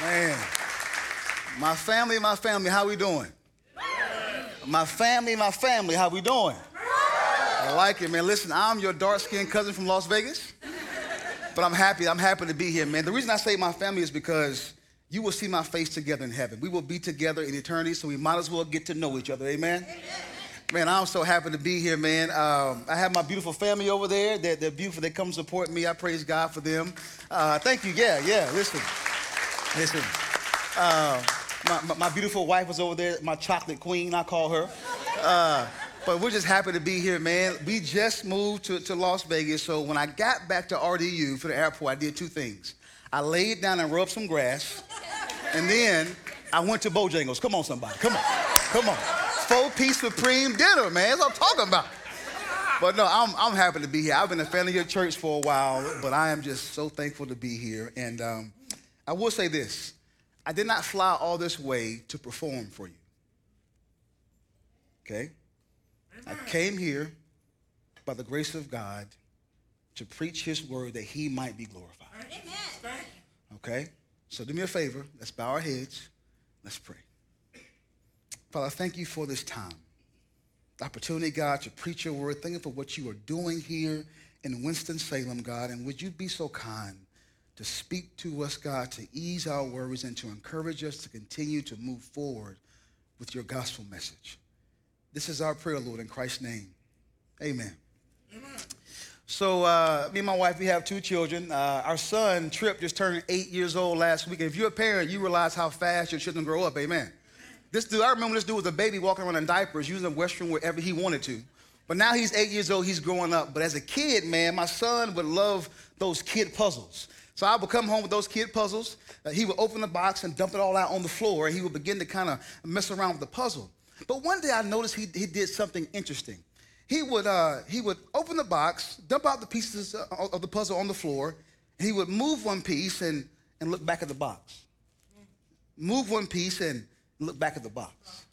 Man, my family, my family, how we doing? My family, my family, how we doing? I like it, man. Listen, I'm your dark-skinned cousin from Las Vegas, but I'm happy. I'm happy to be here, man. The reason I say my family is because you will see my face together in heaven. We will be together in eternity, so we might as well get to know each other. Amen. Man, I'm so happy to be here, man. Um, I have my beautiful family over there. They're, they're, beautiful. They come support me. I praise God for them. Uh, thank you. Yeah, yeah. Listen, listen. Uh, my, my, beautiful wife was over there, my chocolate queen, I call her. Uh, but we're just happy to be here, man. We just moved to, to Las Vegas, so when I got back to RDU for the airport, I did two things. I laid down and rubbed some grass, and then I went to Bojangles. Come on, somebody. Come on. Come on. Four piece supreme dinner, man. That's what I'm talking about. But no, I'm, I'm happy to be here. I've been a fan of your church for a while, but I am just so thankful to be here. And um, I will say this I did not fly all this way to perform for you. Okay? I came here by the grace of God to preach his word that he might be glorified. Amen. Okay? So do me a favor. Let's bow our heads. Let's pray. Father, thank you for this time. The opportunity, God, to preach your word. Thank you for what you are doing here in Winston-Salem, God. And would you be so kind to speak to us, God, to ease our worries and to encourage us to continue to move forward with your gospel message. This is our prayer, Lord, in Christ's name. Amen. Amen. So, uh, me and my wife, we have two children. Uh, our son, Trip, just turned eight years old last week. If you're a parent, you realize how fast your children grow up. Amen. This dude, I remember this dude was a baby walking around in diapers, using the restroom wherever he wanted to. But now he's eight years old, he's growing up. But as a kid, man, my son would love those kid puzzles. So I would come home with those kid puzzles. Uh, he would open the box and dump it all out on the floor, and he would begin to kind of mess around with the puzzle. But one day I noticed he, he did something interesting he would, uh, he would open the box, dump out the pieces uh, of the puzzle on the floor, he would move one piece and, and look back at the box. Move one piece and look back at the box.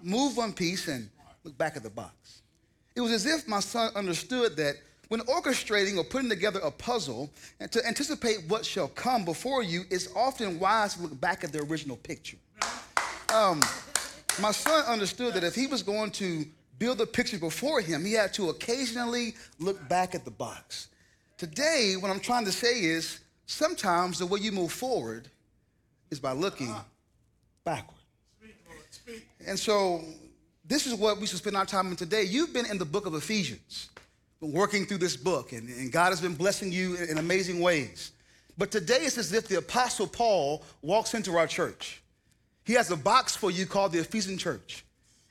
Move one piece and look back at the box. It was as if my son understood that when orchestrating or putting together a puzzle and to anticipate what shall come before you, it's often wise to look back at the original picture. Um, my son understood that if he was going to build a picture before him, he had to occasionally look back at the box. Today, what I'm trying to say is sometimes the way you move forward is by looking backward. And so, this is what we should spend our time in today. You've been in the book of Ephesians, been working through this book, and, and God has been blessing you in, in amazing ways. But today it's as if the Apostle Paul walks into our church. He has a box for you called the Ephesian church.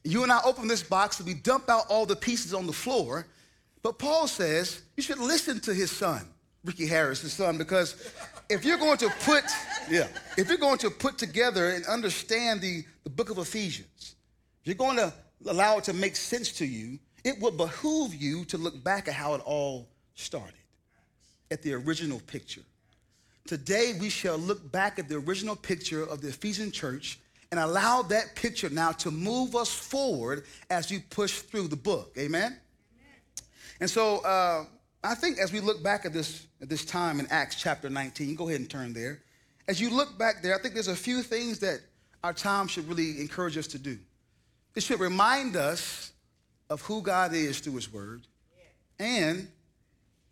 You and I open this box and we dump out all the pieces on the floor. But Paul says you should listen to his son, Ricky Harris, his son, because if you're going to put, yeah, if you're going to put together and understand the, the book of Ephesians, if you're going to allow it to make sense to you, it would behoove you to look back at how it all started, at the original picture. Today, we shall look back at the original picture of the Ephesian church and allow that picture now to move us forward as you push through the book. Amen? Amen. And so uh, I think as we look back at this, at this time in Acts chapter 19, go ahead and turn there. As you look back there, I think there's a few things that our time should really encourage us to do. It should remind us of who God is through His Word, and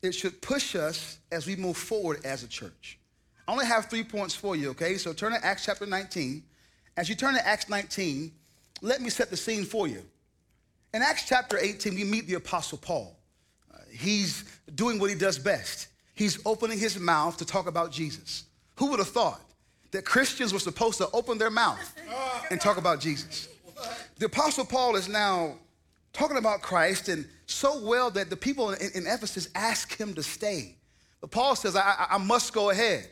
it should push us as we move forward as a church. I only have three points for you, okay? So turn to Acts chapter 19. As you turn to Acts 19, let me set the scene for you. In Acts chapter 18, we meet the Apostle Paul. Uh, he's doing what he does best. He's opening his mouth to talk about Jesus. Who would have thought that Christians were supposed to open their mouth and talk about Jesus? The Apostle Paul is now talking about Christ and so well that the people in, in Ephesus ask him to stay. But Paul says, I, I, I must go ahead.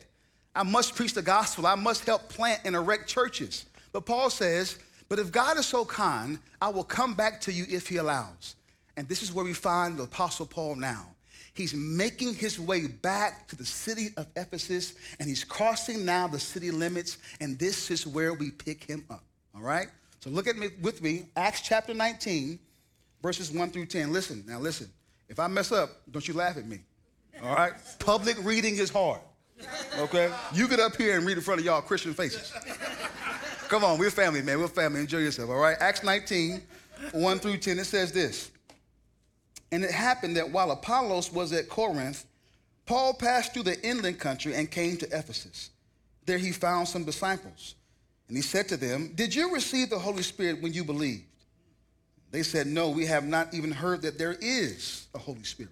I must preach the gospel. I must help plant and erect churches. But Paul says, But if God is so kind, I will come back to you if he allows. And this is where we find the Apostle Paul now. He's making his way back to the city of Ephesus, and he's crossing now the city limits, and this is where we pick him up. All right? So look at me with me, Acts chapter 19, verses 1 through 10. Listen, now listen. If I mess up, don't you laugh at me. All right? Public reading is hard. Okay? You get up here and read in front of y'all Christian faces. Come on, we're family, man. We're family. Enjoy yourself, all right? Acts 19, 1 through 10, it says this. And it happened that while Apollos was at Corinth, Paul passed through the inland country and came to Ephesus. There he found some disciples. And he said to them, Did you receive the Holy Spirit when you believed? They said, No, we have not even heard that there is a Holy Spirit.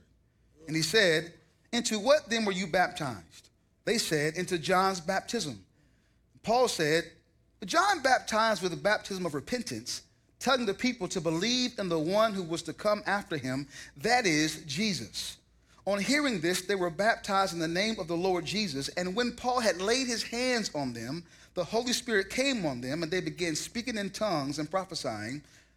And he said, Into what then were you baptized? They said, Into John's baptism. Paul said, John baptized with the baptism of repentance, telling the people to believe in the one who was to come after him, that is, Jesus. On hearing this, they were baptized in the name of the Lord Jesus. And when Paul had laid his hands on them, the Holy Spirit came on them, and they began speaking in tongues and prophesying.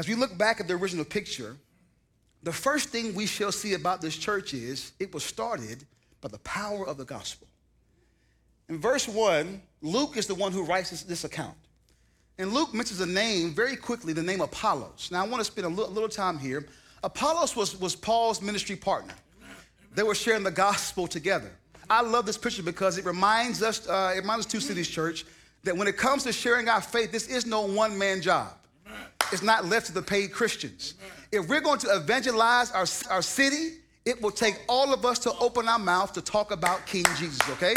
As we look back at the original picture, the first thing we shall see about this church is it was started by the power of the gospel. In verse 1, Luke is the one who writes this, this account. And Luke mentions a name very quickly, the name Apollos. Now, I want to spend a little, little time here. Apollos was, was Paul's ministry partner, they were sharing the gospel together. I love this picture because it reminds us, uh, it reminds Two Cities Church, that when it comes to sharing our faith, this is no one man job. It's not left to the paid Christians. If we're going to evangelize our, our city, it will take all of us to open our mouth to talk about King Jesus, okay?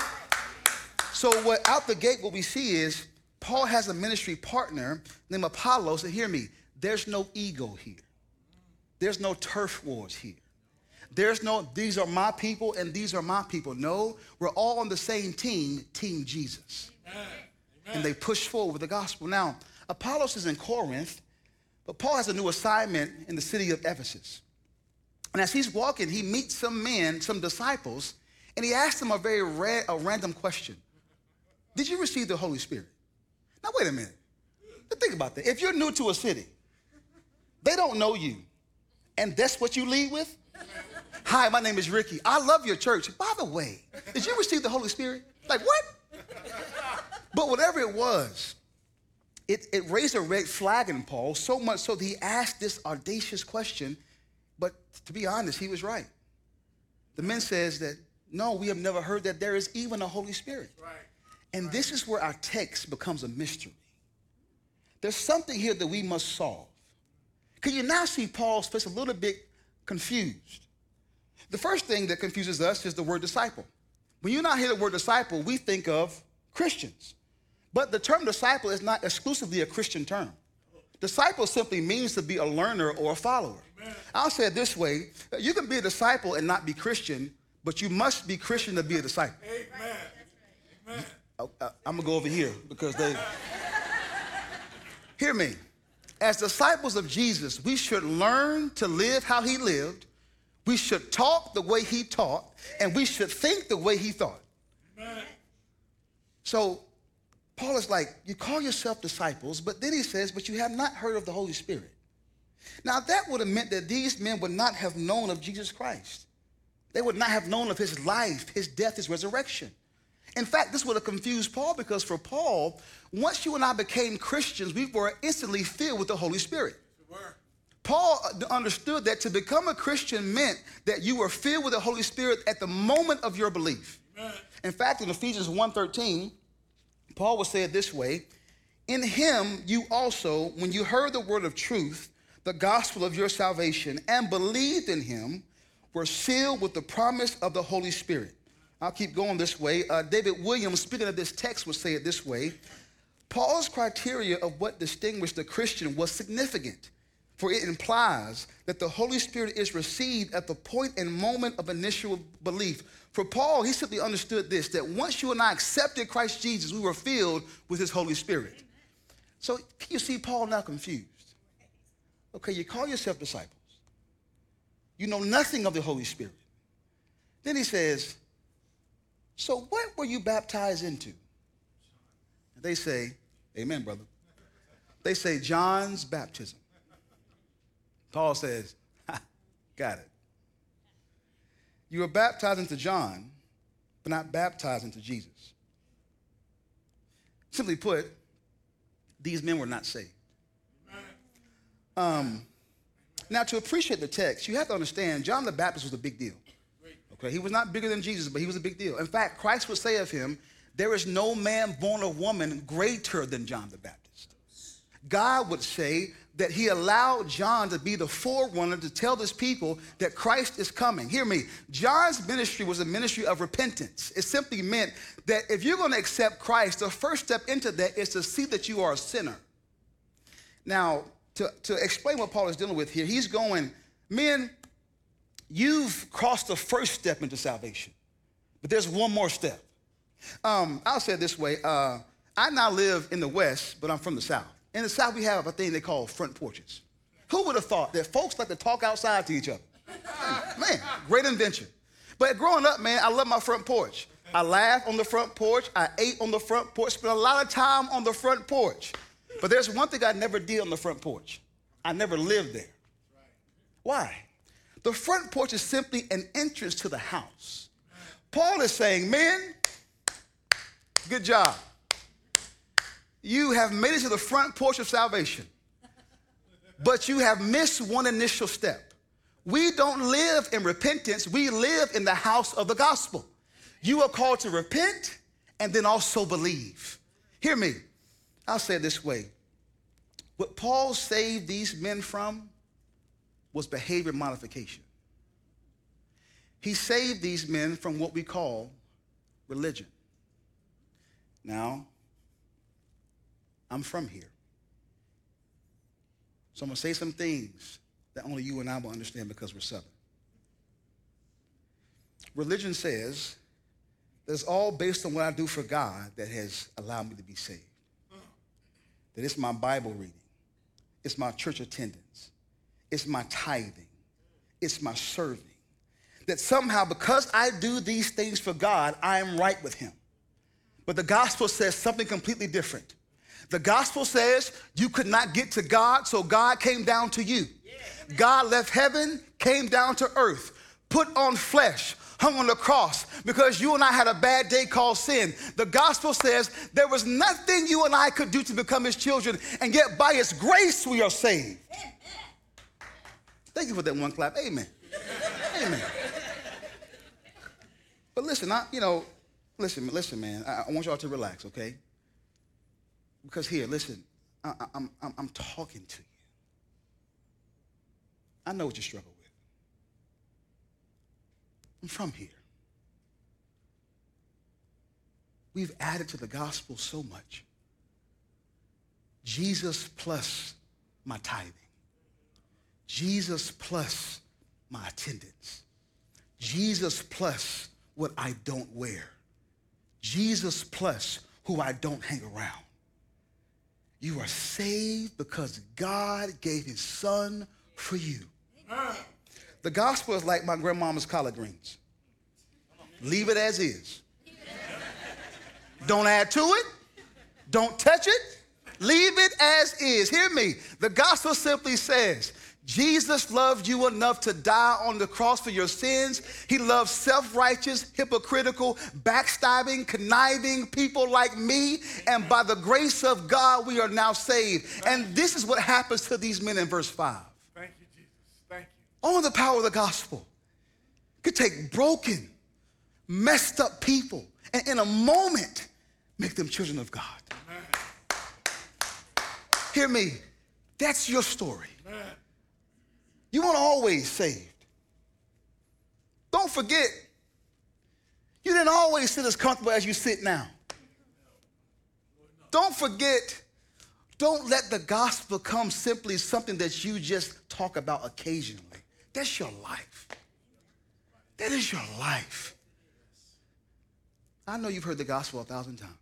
So, what out the gate, what we see is Paul has a ministry partner named Apollos, and hear me, there's no ego here. There's no turf wars here. There's no, these are my people and these are my people. No, we're all on the same team, Team Jesus. Amen. And they push forward with the gospel. Now, Apollos is in Corinth, but Paul has a new assignment in the city of Ephesus. And as he's walking, he meets some men, some disciples, and he asks them a very ra- a random question Did you receive the Holy Spirit? Now, wait a minute. Think about that. If you're new to a city, they don't know you, and that's what you lead with? Hi, my name is Ricky. I love your church. By the way, did you receive the Holy Spirit? Like, what? But whatever it was, it, it raised a red flag in Paul, so much so that he asked this audacious question. But to be honest, he was right. The men says that, no, we have never heard that there is even a Holy Spirit. Right. And right. this is where our text becomes a mystery. There's something here that we must solve. Can you now see Paul's face a little bit confused? The first thing that confuses us is the word disciple. When you not hear the word disciple, we think of Christians. But the term disciple is not exclusively a Christian term. Disciple simply means to be a learner or a follower. Amen. I'll say it this way you can be a disciple and not be Christian, but you must be Christian to be a disciple. Amen. Amen. Oh, uh, I'm gonna go over here because they. Hear me. As disciples of Jesus, we should learn to live how he lived, we should talk the way he taught, and we should think the way he thought. Amen. So Paul is like, you call yourself disciples, but then he says, but you have not heard of the Holy Spirit. Now, that would have meant that these men would not have known of Jesus Christ. They would not have known of his life, his death, his resurrection. In fact, this would have confused Paul because for Paul, once you and I became Christians, we were instantly filled with the Holy Spirit. Paul understood that to become a Christian meant that you were filled with the Holy Spirit at the moment of your belief. Amen. In fact, in Ephesians 1:13, Paul will say it this way In him you also, when you heard the word of truth, the gospel of your salvation, and believed in him, were sealed with the promise of the Holy Spirit. I'll keep going this way. Uh, David Williams, speaking of this text, will say it this way Paul's criteria of what distinguished the Christian was significant, for it implies that the Holy Spirit is received at the point and moment of initial belief for Paul, he simply understood this that once you and I accepted Christ Jesus, we were filled with his Holy Spirit. So can you see Paul now confused? Okay, you call yourself disciples. You know nothing of the Holy Spirit. Then he says, So what were you baptized into? And they say, Amen, brother. They say John's baptism. Paul says, got it. You were baptized into John, but not baptized into Jesus. Simply put, these men were not saved. Um, now, to appreciate the text, you have to understand John the Baptist was a big deal. Okay, he was not bigger than Jesus, but he was a big deal. In fact, Christ would say of him, "There is no man born of woman greater than John the Baptist." God would say that he allowed John to be the forerunner to tell this people that Christ is coming. Hear me. John's ministry was a ministry of repentance. It simply meant that if you're going to accept Christ, the first step into that is to see that you are a sinner. Now, to, to explain what Paul is dealing with here, he's going, men, you've crossed the first step into salvation, but there's one more step. Um, I'll say it this way uh, I now live in the West, but I'm from the South. In the South, we have a thing they call front porches. Who would have thought that folks like to talk outside to each other? Man, great invention. But growing up, man, I love my front porch. I laughed on the front porch. I ate on the front porch. Spent a lot of time on the front porch. But there's one thing I never did on the front porch. I never lived there. Why? The front porch is simply an entrance to the house. Paul is saying, men, good job. You have made it to the front porch of salvation, but you have missed one initial step. We don't live in repentance, we live in the house of the gospel. You are called to repent and then also believe. Hear me. I'll say it this way. What Paul saved these men from was behavior modification. He saved these men from what we call religion. Now, I'm from here. So I'm going to say some things that only you and I will understand because we're Southern. Religion says that it's all based on what I do for God that has allowed me to be saved. That it's my Bible reading, it's my church attendance, it's my tithing, it's my serving. That somehow, because I do these things for God, I am right with Him. But the gospel says something completely different. The gospel says you could not get to God, so God came down to you. God left heaven, came down to earth, put on flesh, hung on the cross because you and I had a bad day called sin. The gospel says there was nothing you and I could do to become his children, and yet by his grace we are saved. Thank you for that one clap. Amen. Amen. But listen, I, you know, listen, listen, man. I, I want y'all to relax, okay? Because here, listen, I, I'm, I'm, I'm talking to you. I know what you struggle with. I'm from here. We've added to the gospel so much. Jesus plus my tithing. Jesus plus my attendance. Jesus plus what I don't wear. Jesus plus who I don't hang around. You are saved because God gave his son for you. The gospel is like my grandmama's collard greens. Leave it as is. Don't add to it. Don't touch it. Leave it as is. Hear me. The gospel simply says Jesus loved you enough to die on the cross for your sins. He loves self righteous, hypocritical, backstabbing, conniving people like me. And by the grace of God, we are now saved. And this is what happens to these men in verse 5. Thank you, Jesus. Thank you. Only the power of the gospel could take broken, messed up people and in a moment make them children of God. Hear me. That's your story. You weren't always saved. Don't forget, you didn't always sit as comfortable as you sit now. Don't forget, don't let the gospel become simply something that you just talk about occasionally. That's your life. That is your life. I know you've heard the gospel a thousand times.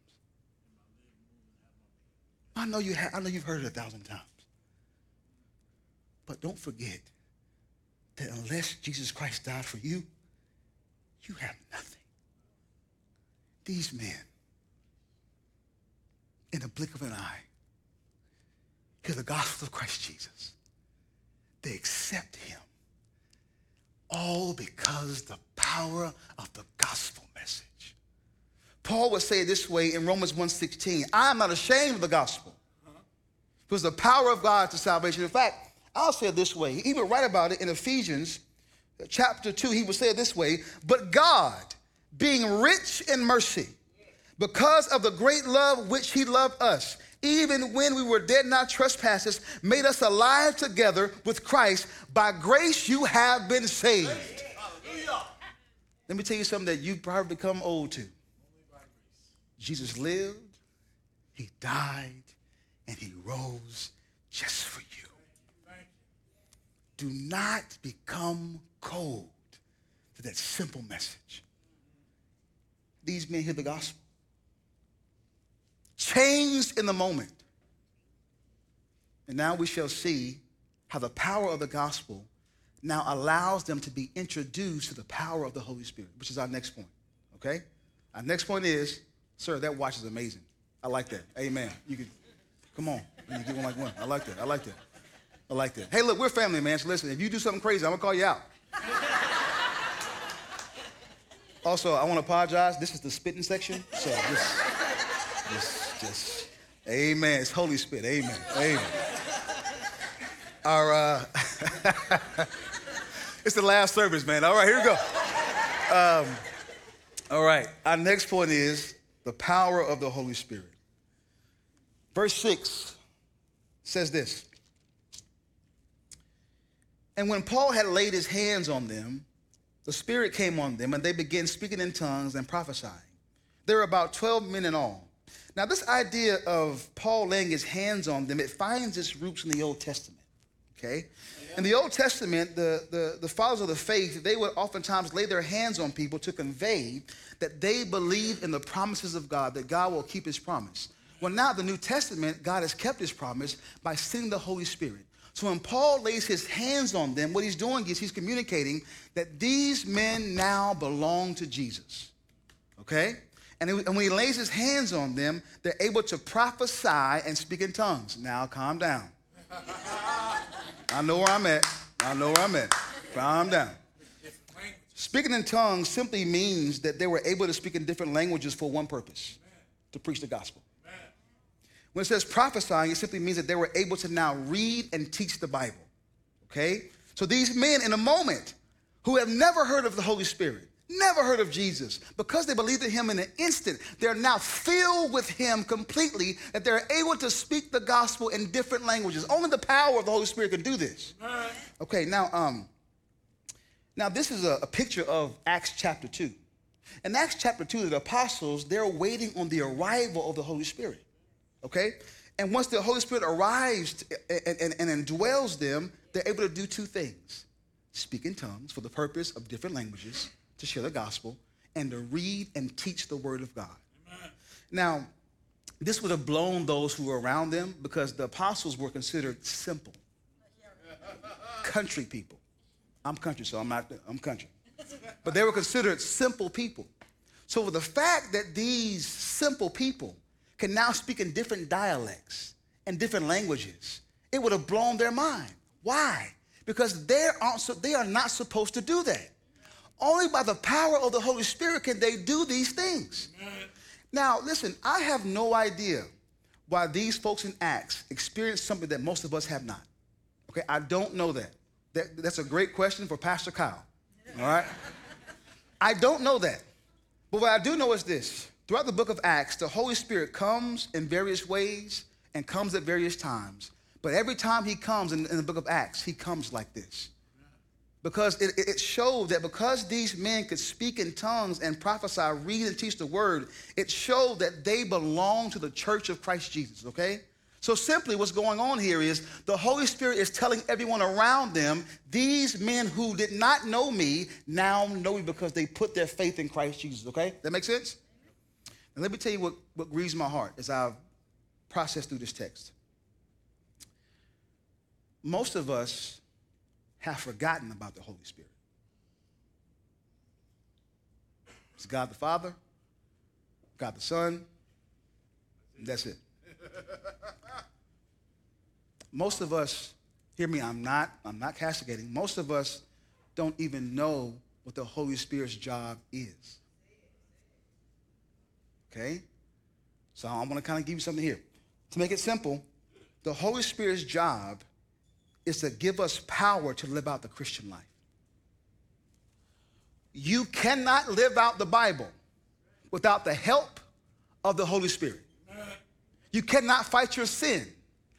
I know you have, I know you've heard it a thousand times. But don't forget, that unless Jesus Christ died for you, you have nothing. these men, in the blink of an eye, hear the gospel of Christ Jesus. They accept him. All because the power of the gospel message. Paul would say it this way in Romans 1:16, I am not ashamed of the gospel. Because the power of God to salvation. In fact, I'll say it this way. He would write about it in Ephesians chapter 2. He would say it this way, but God, being rich in mercy, because of the great love which he loved us, even when we were dead in our trespasses, made us alive together with Christ. By grace you have been saved. Hallelujah. Let me tell you something that you've probably become old to. Jesus lived, he died, and he rose just for you. Do not become cold to that simple message. These men hear the gospel. Changed in the moment. And now we shall see how the power of the gospel now allows them to be introduced to the power of the Holy Spirit, which is our next point. Okay? Our next point is, sir, that watch is amazing. I like that. Amen. You can come on. You get one like one. I like that. I like that. I like that. Hey, look, we're family, man. So listen, if you do something crazy, I'm gonna call you out. also, I want to apologize. This is the spitting section, so just, just, just, amen. It's Holy Spit. Amen. Amen. Our, uh, it's the last service, man. All right, here we go. Um, all right, our next point is the power of the Holy Spirit. Verse 6 says this And when Paul had laid his hands on them, the Spirit came on them, and they began speaking in tongues and prophesying. There were about 12 men in all. Now, this idea of Paul laying his hands on them, it finds its roots in the Old Testament. Okay? In the Old Testament, the, the, the fathers of the faith, they would oftentimes lay their hands on people to convey that they believe in the promises of God, that God will keep his promise. Well, now the New Testament, God has kept his promise by sending the Holy Spirit. So when Paul lays his hands on them, what he's doing is he's communicating that these men now belong to Jesus. Okay? And, when he lays his hands on them, they're able to prophesy and speak in tongues. Now, calm down. I know where I'm at. I know where I'm at. Calm down. Speaking in tongues simply means that they were able to speak in different languages for one purpose to preach the gospel. When it says prophesying, it simply means that they were able to now read and teach the Bible. Okay? So these men, in a moment, who have never heard of the Holy Spirit, never heard of Jesus, because they believed in him in an instant, they're now filled with him completely, that they're able to speak the gospel in different languages. Only the power of the Holy Spirit can do this. Okay, now, um, now this is a, a picture of Acts chapter 2. In Acts chapter 2, the apostles, they're waiting on the arrival of the Holy Spirit okay? And once the Holy Spirit arrives and, and, and indwells them, they're able to do two things speak in tongues for the purpose of different languages to share the gospel and to read and teach the word of God. Amen. Now, this would have blown those who were around them because the apostles were considered simple, country people. I'm country, so I'm not, I'm country. But they were considered simple people. So the fact that these simple people can now speak in different dialects and different languages. It would have blown their mind. Why? Because they aren't, they are not supposed to do that. Only by the power of the Holy Spirit can they do these things. Now, listen, I have no idea why these folks in Acts experienced something that most of us have not. Okay, I don't know that. that that's a great question for Pastor Kyle. All right? I don't know that. But what I do know is this Throughout the book of Acts, the Holy Spirit comes in various ways and comes at various times. But every time he comes in, in the book of Acts, he comes like this. Because it, it showed that because these men could speak in tongues and prophesy, read and teach the word, it showed that they belong to the church of Christ Jesus, okay? So simply what's going on here is the Holy Spirit is telling everyone around them, these men who did not know me now know me because they put their faith in Christ Jesus, okay? That makes sense? And let me tell you what, what grieves my heart as I process through this text. Most of us have forgotten about the Holy Spirit. It's God the Father, God the Son. That's it. Most of us, hear me, I'm not, I'm not castigating. Most of us don't even know what the Holy Spirit's job is. Okay? So I'm going to kind of give you something here. To make it simple, the Holy Spirit's job is to give us power to live out the Christian life. You cannot live out the Bible without the help of the Holy Spirit. You cannot fight your sin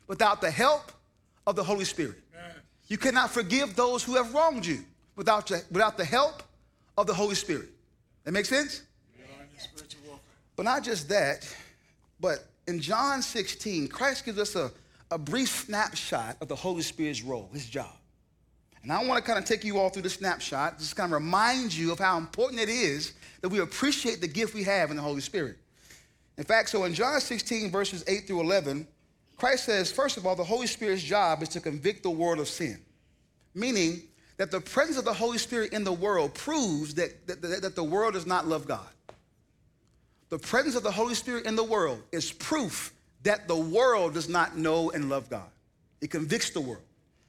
without the help of the Holy Spirit. You cannot forgive those who have wronged you without, without the help of the Holy Spirit. That makes sense? But not just that, but in John 16, Christ gives us a, a brief snapshot of the Holy Spirit's role, his job. And I want to kind of take you all through the snapshot, just kind of remind you of how important it is that we appreciate the gift we have in the Holy Spirit. In fact, so in John 16, verses 8 through 11, Christ says, first of all, the Holy Spirit's job is to convict the world of sin, meaning that the presence of the Holy Spirit in the world proves that, that, that the world does not love God. The presence of the Holy Spirit in the world is proof that the world does not know and love God. It convicts the world.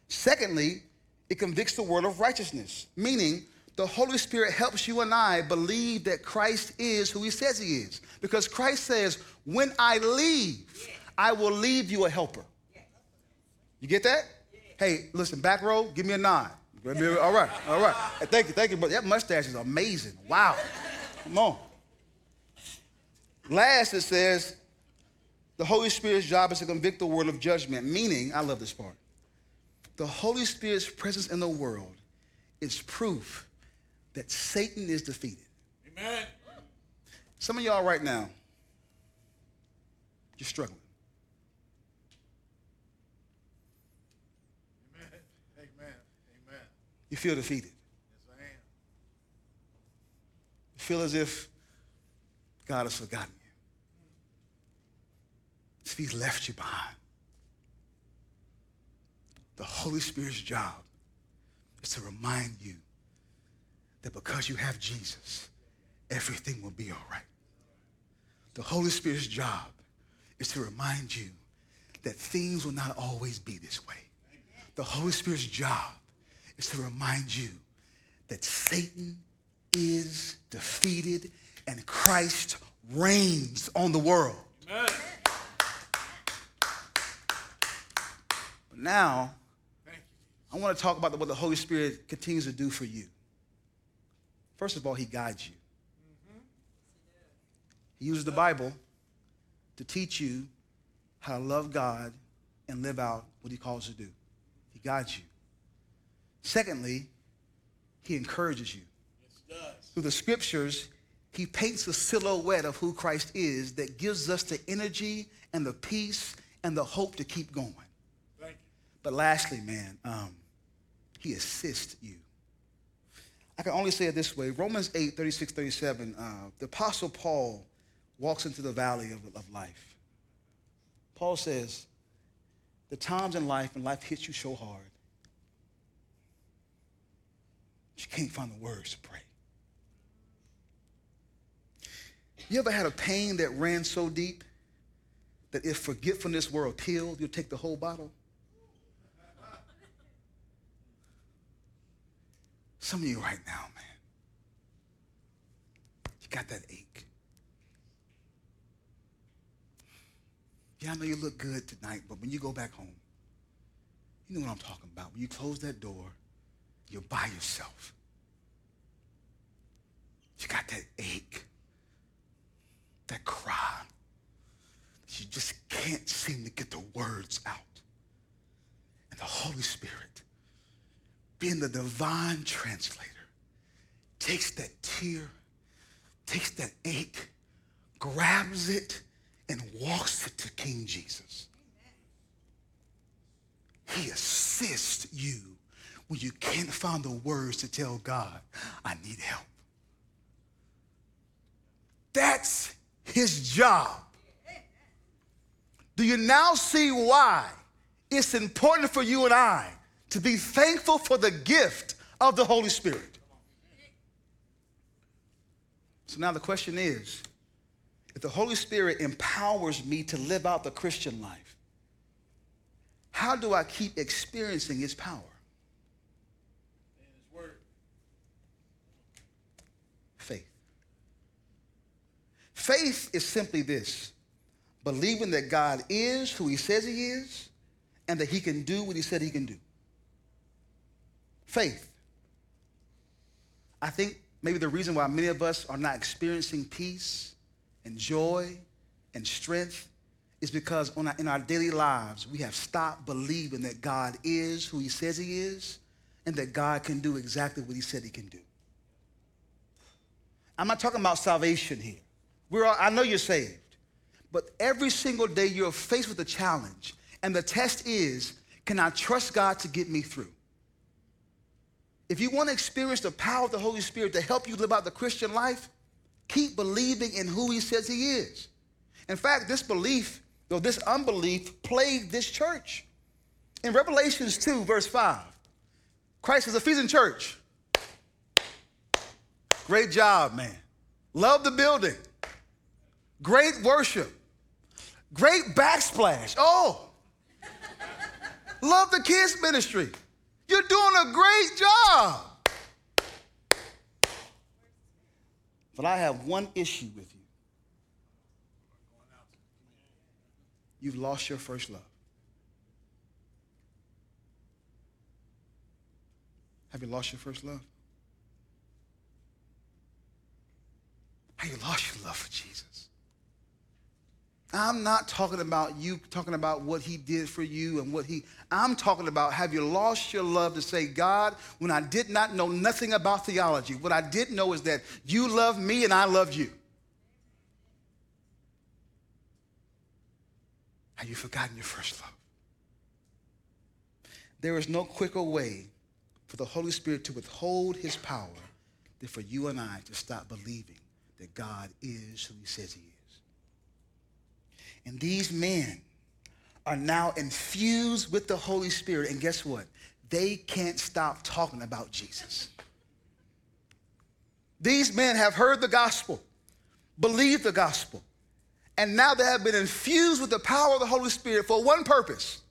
Secondly, it convicts the world of righteousness, meaning the Holy Spirit helps you and I believe that Christ is who he says he is. Because Christ says, when I leave, I will leave you a helper. You get that? Hey, listen, back row, give me a nod. All right, all right. Thank you, thank you. But that mustache is amazing. Wow. Come on. Last, it says, the Holy Spirit's job is to convict the world of judgment, meaning, I love this part. The Holy Spirit's presence in the world is proof that Satan is defeated. Amen. Some of y'all right now, you're struggling. Amen. Amen. Amen. You feel defeated. Yes, I am. You feel as if God has forgotten you. If he's left you behind. The Holy Spirit's job is to remind you that because you have Jesus, everything will be all right. The Holy Spirit's job is to remind you that things will not always be this way. The Holy Spirit's job is to remind you that Satan is defeated and Christ reigns on the world. Amen. But now, I want to talk about what the Holy Spirit continues to do for you. First of all, he guides you. He uses the Bible to teach you how to love God and live out what he calls you to do. He guides you. Secondly, he encourages you. Yes, Through the scriptures, he paints a silhouette of who Christ is that gives us the energy and the peace and the hope to keep going. But lastly, man, um, he assists you. I can only say it this way Romans 8, 36, 37, uh, the Apostle Paul walks into the valley of, of life. Paul says, The times in life when life hits you so hard, you can't find the words to pray. You ever had a pain that ran so deep that if forgetfulness were a pill, you'd take the whole bottle? Some of you right now, man, you got that ache. Yeah, I know you look good tonight, but when you go back home, you know what I'm talking about. When you close that door, you're by yourself. You got that ache, that cry. You just can't seem to get the words out. And the Holy Spirit being the divine translator, takes that tear, takes that ache, grabs it, and walks it to King Jesus. He assists you when you can't find the words to tell God, I need help. That's his job. Do you now see why it's important for you and I to be thankful for the gift of the Holy Spirit. So now the question is if the Holy Spirit empowers me to live out the Christian life, how do I keep experiencing His power? In His Word. Faith. Faith is simply this believing that God is who He says He is and that He can do what He said He can do. Faith. I think maybe the reason why many of us are not experiencing peace and joy and strength is because our, in our daily lives we have stopped believing that God is who He says He is and that God can do exactly what He said He can do. I'm not talking about salvation here. We're all, I know you're saved, but every single day you're faced with a challenge, and the test is can I trust God to get me through? If you want to experience the power of the Holy Spirit to help you live out the Christian life, keep believing in who He says He is. In fact, this belief, though this unbelief, plagued this church. In Revelations 2, verse 5, Christ is Ephesian church. Great job, man. Love the building. Great worship. Great backsplash. Oh, love the kids' ministry. You're doing a great job. But I have one issue with you. You've lost your first love. Have you lost your first love? Have you lost your love for Jesus? I'm not talking about you talking about what he did for you and what he, I'm talking about have you lost your love to say, God, when I did not know nothing about theology, what I did know is that you love me and I love you. Have you forgotten your first love? There is no quicker way for the Holy Spirit to withhold his power than for you and I to stop believing that God is who he says he is. And these men are now infused with the Holy Spirit. And guess what? They can't stop talking about Jesus. These men have heard the gospel, believed the gospel, and now they have been infused with the power of the Holy Spirit for one purpose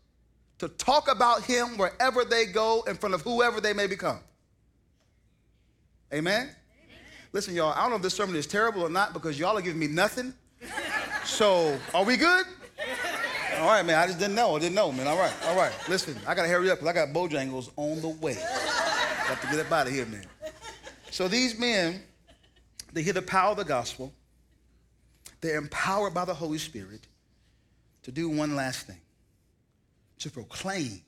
to talk about Him wherever they go in front of whoever they may become. Amen? Amen? Listen, y'all, I don't know if this sermon is terrible or not because y'all are giving me nothing. So, are we good? All right, man. I just didn't know. I didn't know, man. All right, all right. Listen, I gotta hurry up because I got Bojangles on the way. Got to get up out of here, man. So these men, they hear the power of the gospel. They're empowered by the Holy Spirit to do one last thing: to proclaim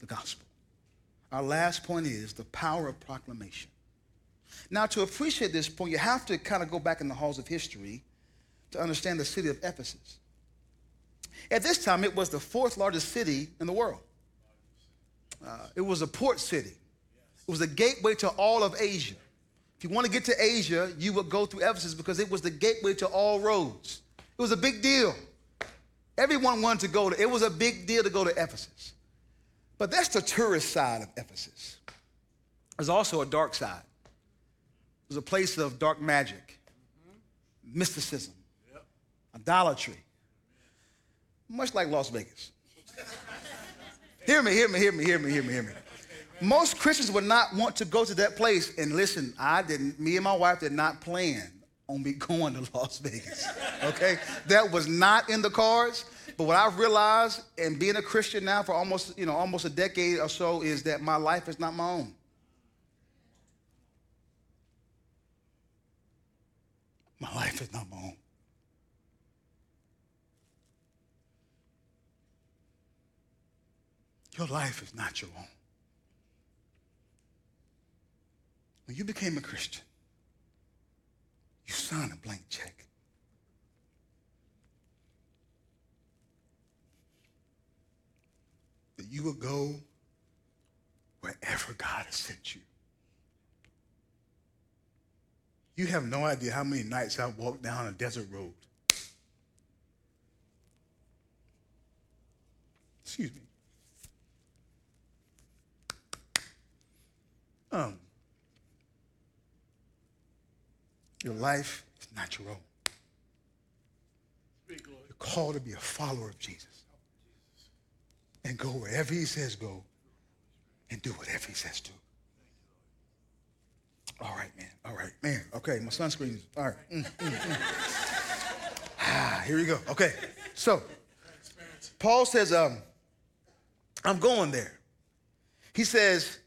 the gospel. Our last point is the power of proclamation. Now, to appreciate this point, you have to kind of go back in the halls of history to understand the city of Ephesus. At this time, it was the fourth largest city in the world. Uh, it was a port city. It was a gateway to all of Asia. If you want to get to Asia, you would go through Ephesus because it was the gateway to all roads. It was a big deal. Everyone wanted to go to, it was a big deal to go to Ephesus. But that's the tourist side of Ephesus. There's also a dark side. It was a place of dark magic, mysticism, idolatry, much like Las Vegas. hear me, hear me, hear me, hear me, hear me, hear me. Most Christians would not want to go to that place. And listen, I didn't, me and my wife did not plan on me going to Las Vegas. Okay? That was not in the cards. But what I've realized and being a Christian now for almost, you know, almost a decade or so is that my life is not my own. My life is not my own. Your life is not your own. When you became a Christian, you signed a blank check. That you will go wherever God has sent you. You have no idea how many nights I've walked down a desert road. Excuse me. Um, your life is not your own. You're called to be a follower of Jesus. And go wherever he says go and do whatever he says do. All right, man. All right, man. Okay, my sunscreen is all right. Mm, mm, mm. ah, here we go. Okay, so Paul says, um, I'm going there. He says,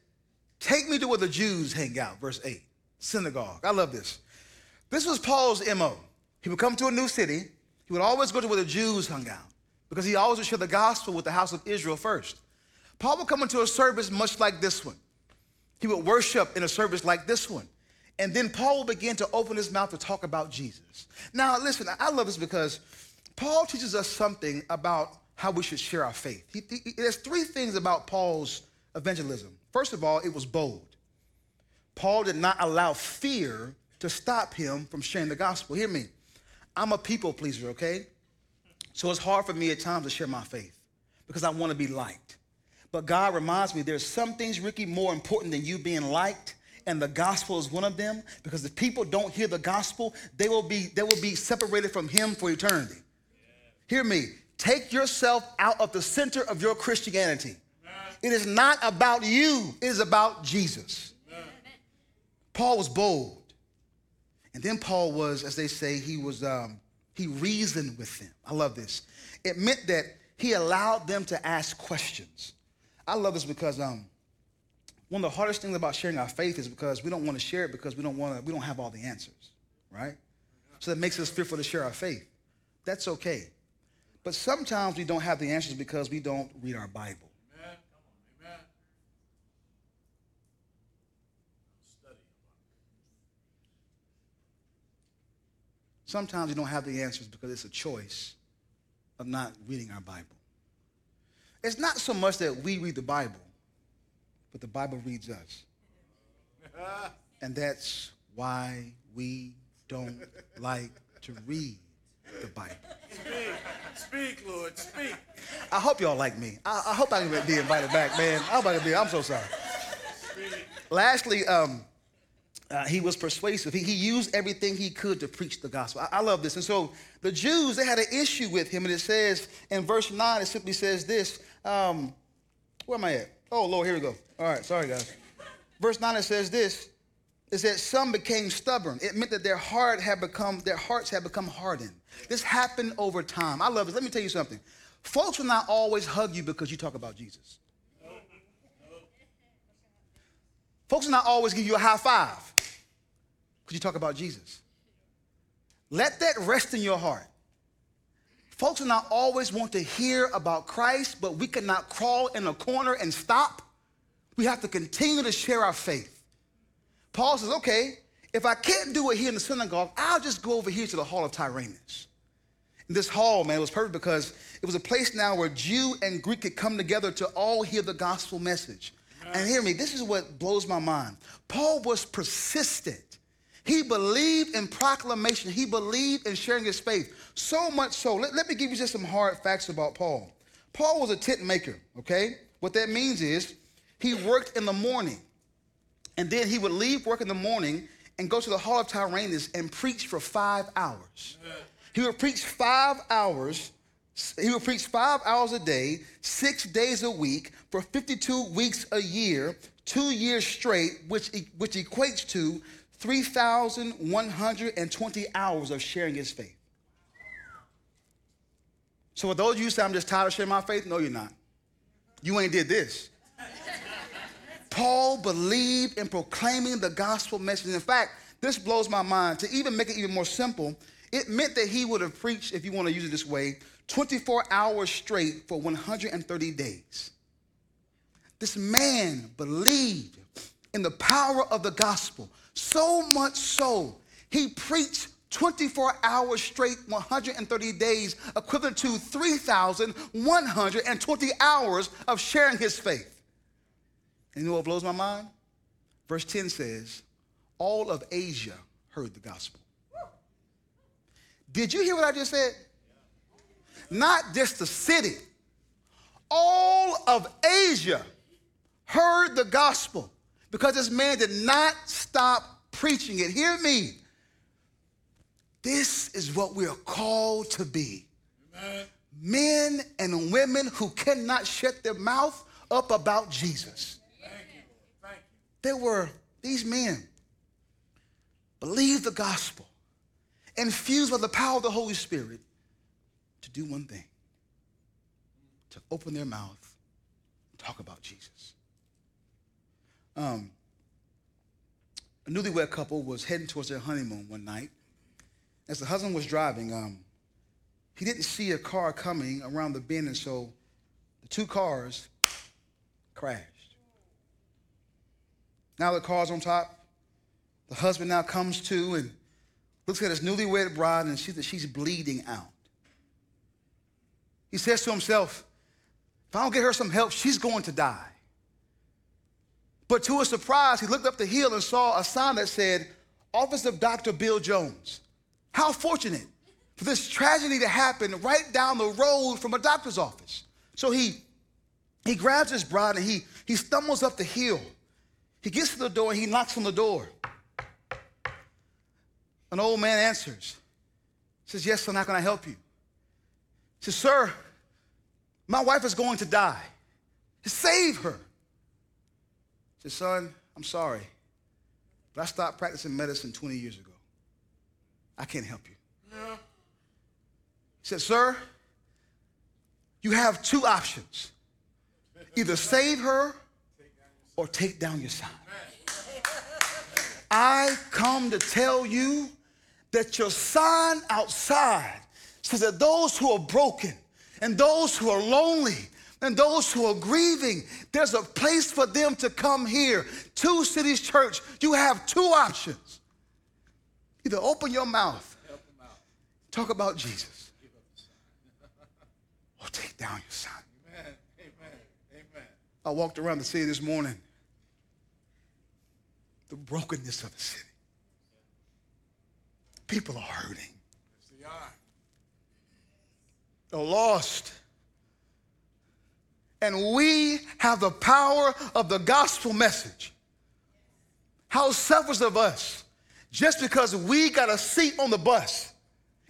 Take me to where the Jews hang out, verse 8, synagogue. I love this. This was Paul's MO. He would come to a new city, he would always go to where the Jews hung out because he always would share the gospel with the house of Israel first. Paul would come into a service much like this one. He would worship in a service like this one. And then Paul would begin to open his mouth to talk about Jesus. Now, listen, I love this because Paul teaches us something about how we should share our faith. He, he, there's three things about Paul's evangelism. First of all, it was bold. Paul did not allow fear to stop him from sharing the gospel. Hear me. I'm a people pleaser, okay? So it's hard for me at times to share my faith because I want to be liked. But God reminds me there's some things, Ricky, more important than you being liked, and the gospel is one of them. Because if people don't hear the gospel, they will be they will be separated from Him for eternity. Yeah. Hear me. Take yourself out of the center of your Christianity. It is not about you, it is about Jesus. Amen. Paul was bold. And then Paul was, as they say, he was um, he reasoned with them. I love this. It meant that he allowed them to ask questions. I love this because um, one of the hardest things about sharing our faith is because we don't want to share it because we don't want to, we don't have all the answers, right? So that makes us fearful to share our faith. That's okay. But sometimes we don't have the answers because we don't read our Bible. Sometimes we don't have the answers because it's a choice of not reading our Bible. It's not so much that we read the Bible, but the Bible reads us. And that's why we don't like to read the Bible. Speak, speak, Lord, speak. I hope y'all like me. I, I hope I can be invited back, man. I hope I can be. I'm so sorry. Speak. Lastly, um, uh, he was persuasive. He, he used everything he could to preach the gospel. I, I, love this. And so the Jews, they had an issue with him. And it says in verse 9, it simply says this. Um, where am I at? Oh, Lord, here we go. All right, sorry, guys. Verse 9, it says this. It says some became stubborn. It meant that their heart had become, their hearts had become hardened. This happened over time. I love this. Let me tell you something. Folks will not always hug you because you talk about Jesus. Folks will not always give you a high five because you talk about Jesus. Let that rest in your heart. Folks do not always want to hear about Christ, but we cannot crawl in a corner and stop. We have to continue to share our faith. Paul says, okay, if I can't do it here in the synagogue, I'll just go over here to the hall of Tyrannus. And this hall, man, was perfect because it was a place now where Jew and Greek could come together to all hear the gospel message. And hear me, this is what blows my mind. Paul was persistent he believed in proclamation. He believed in sharing his faith. So much so. Let, let me give you just some hard facts about Paul. Paul was a tent maker, okay? What that means is he worked in the morning. And then he would leave work in the morning and go to the Hall of Tyrannus and preach for five hours. He would preach five hours. He would preach five hours a day, six days a week, for 52 weeks a year, two years straight, which, which equates to 3,120 hours of sharing his faith. So, for those of you who say, I'm just tired of sharing my faith, no, you're not. You ain't did this. Paul believed in proclaiming the gospel message. In fact, this blows my mind. To even make it even more simple, it meant that he would have preached, if you want to use it this way, 24 hours straight for 130 days. This man believed in the power of the gospel. So much so, he preached 24 hours straight, 130 days, equivalent to 3,120 hours of sharing his faith. And you know what blows my mind? Verse 10 says, All of Asia heard the gospel. Did you hear what I just said? Not just the city, all of Asia heard the gospel because this man did not stop preaching it. Hear me. This is what we are called to be. men and women who cannot shut their mouth up about Jesus. Thank you. Thank you. There were these men believed the gospel, infused by the power of the Holy Spirit to do one thing to open their mouth and talk about Jesus. Um, a newlywed couple was heading towards their honeymoon one night. As the husband was driving, um, he didn't see a car coming around the bend, and so the two cars crashed. Now the car's on top. The husband now comes to and looks at his newlywed bride and sees that she's bleeding out. He says to himself, if I don't get her some help, she's going to die. But to his surprise, he looked up the hill and saw a sign that said, Office of Dr. Bill Jones. How fortunate for this tragedy to happen right down the road from a doctor's office. So he, he grabs his bride and he, he stumbles up the hill. He gets to the door and he knocks on the door. An old man answers. Says, Yes, son, how can I help you? He says, Sir, my wife is going to die. Save her. He says, Son, I'm sorry, but I stopped practicing medicine 20 years ago. I can't help you. He said, Sir, you have two options either save her or take down your sign. I come to tell you that your sign outside says that those who are broken and those who are lonely and those who are grieving, there's a place for them to come here. Two Cities Church, you have two options. Either open your mouth, talk about Jesus, or take down your sign. Amen. Amen. Amen. I walked around the city this morning. The brokenness of the city. People are hurting. Yes, they are. They're lost. And we have the power of the gospel message. How selfish of us, just because we got a seat on the bus,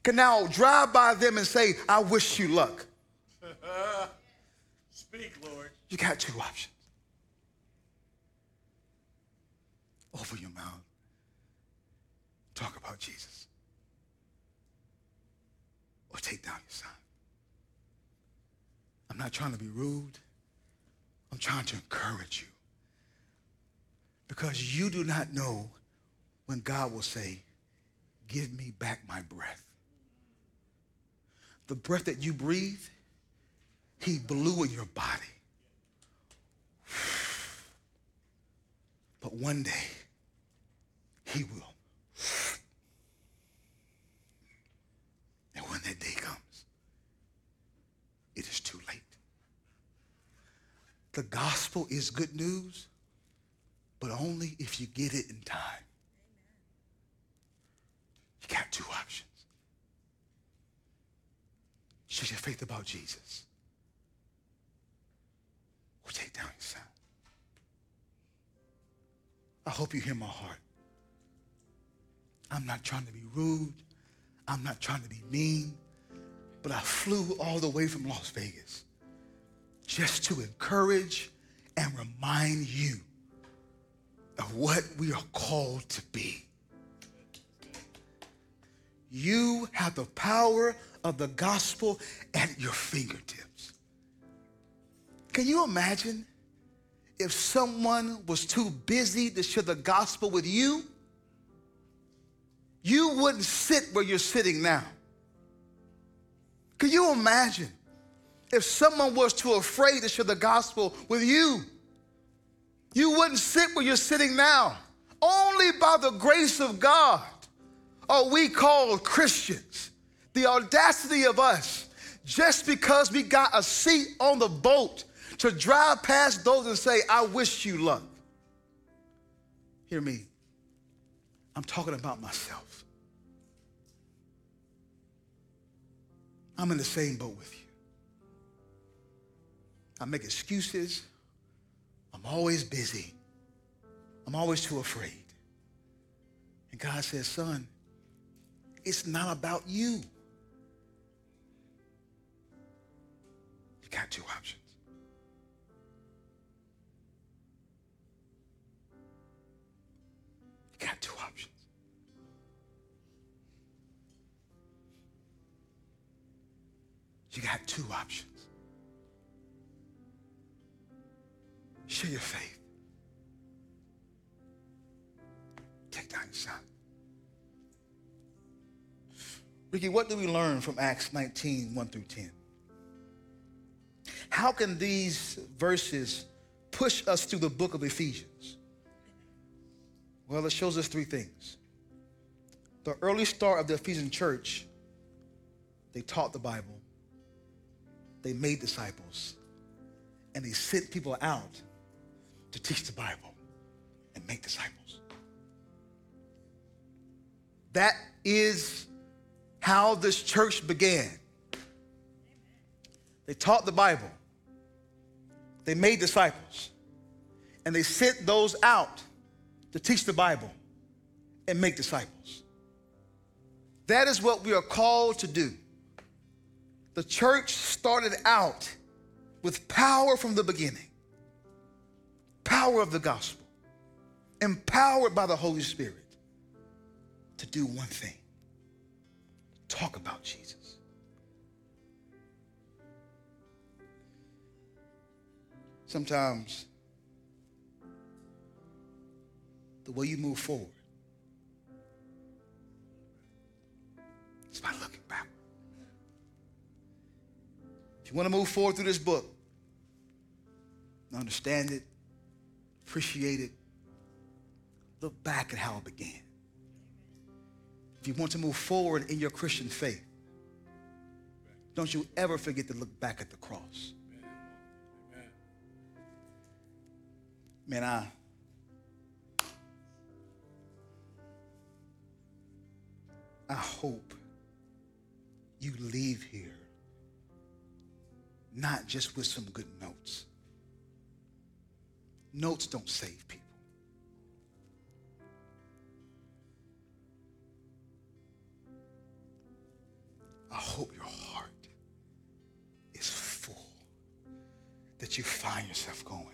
can now drive by them and say, I wish you luck. Speak, Lord. You got two options. Open your mouth. Talk about Jesus. Or take down your sign. I'm not trying to be rude. I'm trying to encourage you. Because you do not know when God will say, Give me back my breath. The breath that you breathe, He blew in your body. But one day, he will. And when that day comes, it is too. The gospel is good news, but only if you get it in time. You got two options. Share your faith about Jesus. Or take down your sign. I hope you hear my heart. I'm not trying to be rude. I'm not trying to be mean. But I flew all the way from Las Vegas just to encourage and remind you of what we are called to be. You have the power of the gospel at your fingertips. Can you imagine if someone was too busy to share the gospel with you? You wouldn't sit where you're sitting now. Can you imagine if someone was too afraid to share the gospel with you? You wouldn't sit where you're sitting now. Only by the grace of God are we called Christians. The audacity of us, just because we got a seat on the boat to drive past those and say, I wish you luck. Hear me. I'm talking about myself. I'm in the same boat with you. I make excuses. I'm always busy. I'm always too afraid. And God says, son, it's not about you. You got two options. You got two options. You got two options. Share your faith. Take down your son. Ricky, what do we learn from Acts 19, 1 through 10? How can these verses push us through the book of Ephesians? Well, it shows us three things. The early start of the Ephesian church, they taught the Bible, they made disciples, and they sent people out to teach the Bible and make disciples. That is how this church began. They taught the Bible, they made disciples, and they sent those out to teach the Bible and make disciples. That is what we are called to do. The church started out with power from the beginning power of the gospel, empowered by the Holy Spirit to do one thing talk about Jesus. Sometimes the way you move forward is by looking back. If you want to move forward through this book, understand it, appreciate it, look back at how it began. If you want to move forward in your Christian faith, don't you ever forget to look back at the cross. Man, I I hope you leave here not just with some good notes. Notes don't save people. I hope your heart is full, that you find yourself going,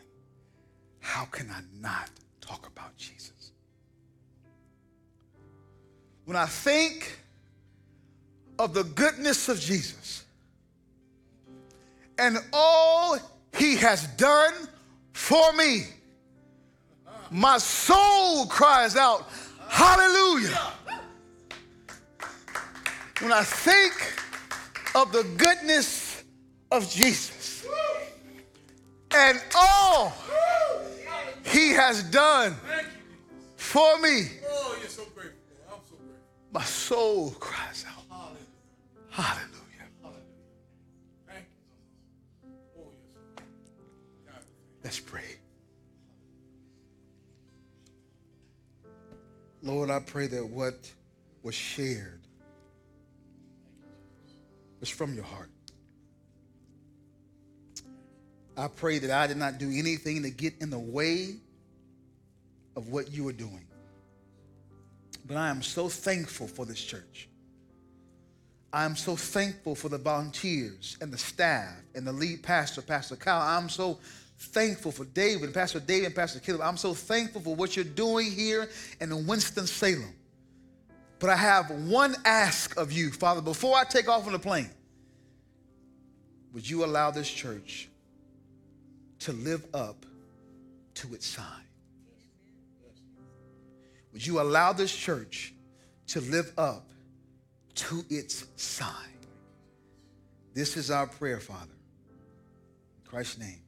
how can I not talk about Jesus? When I think of the goodness of Jesus and all he has done for me, my soul cries out, Hallelujah. When I think of the goodness of Jesus and all he has done for me, Oh, you're so grateful. I'm so grateful. my soul cries out, Hallelujah. Let's pray. Lord, I pray that what was shared was from your heart. I pray that I did not do anything to get in the way of what you are doing. But I am so thankful for this church. I am so thankful for the volunteers and the staff and the lead pastor, Pastor Kyle. I'm so thankful for David, Pastor David, and Pastor Caleb. I'm so thankful for what you're doing here in Winston-Salem. But I have one ask of you, Father, before I take off on the plane. Would you allow this church to live up to its sign? Would you allow this church to live up to its sign? This is our prayer, Father. In Christ's name.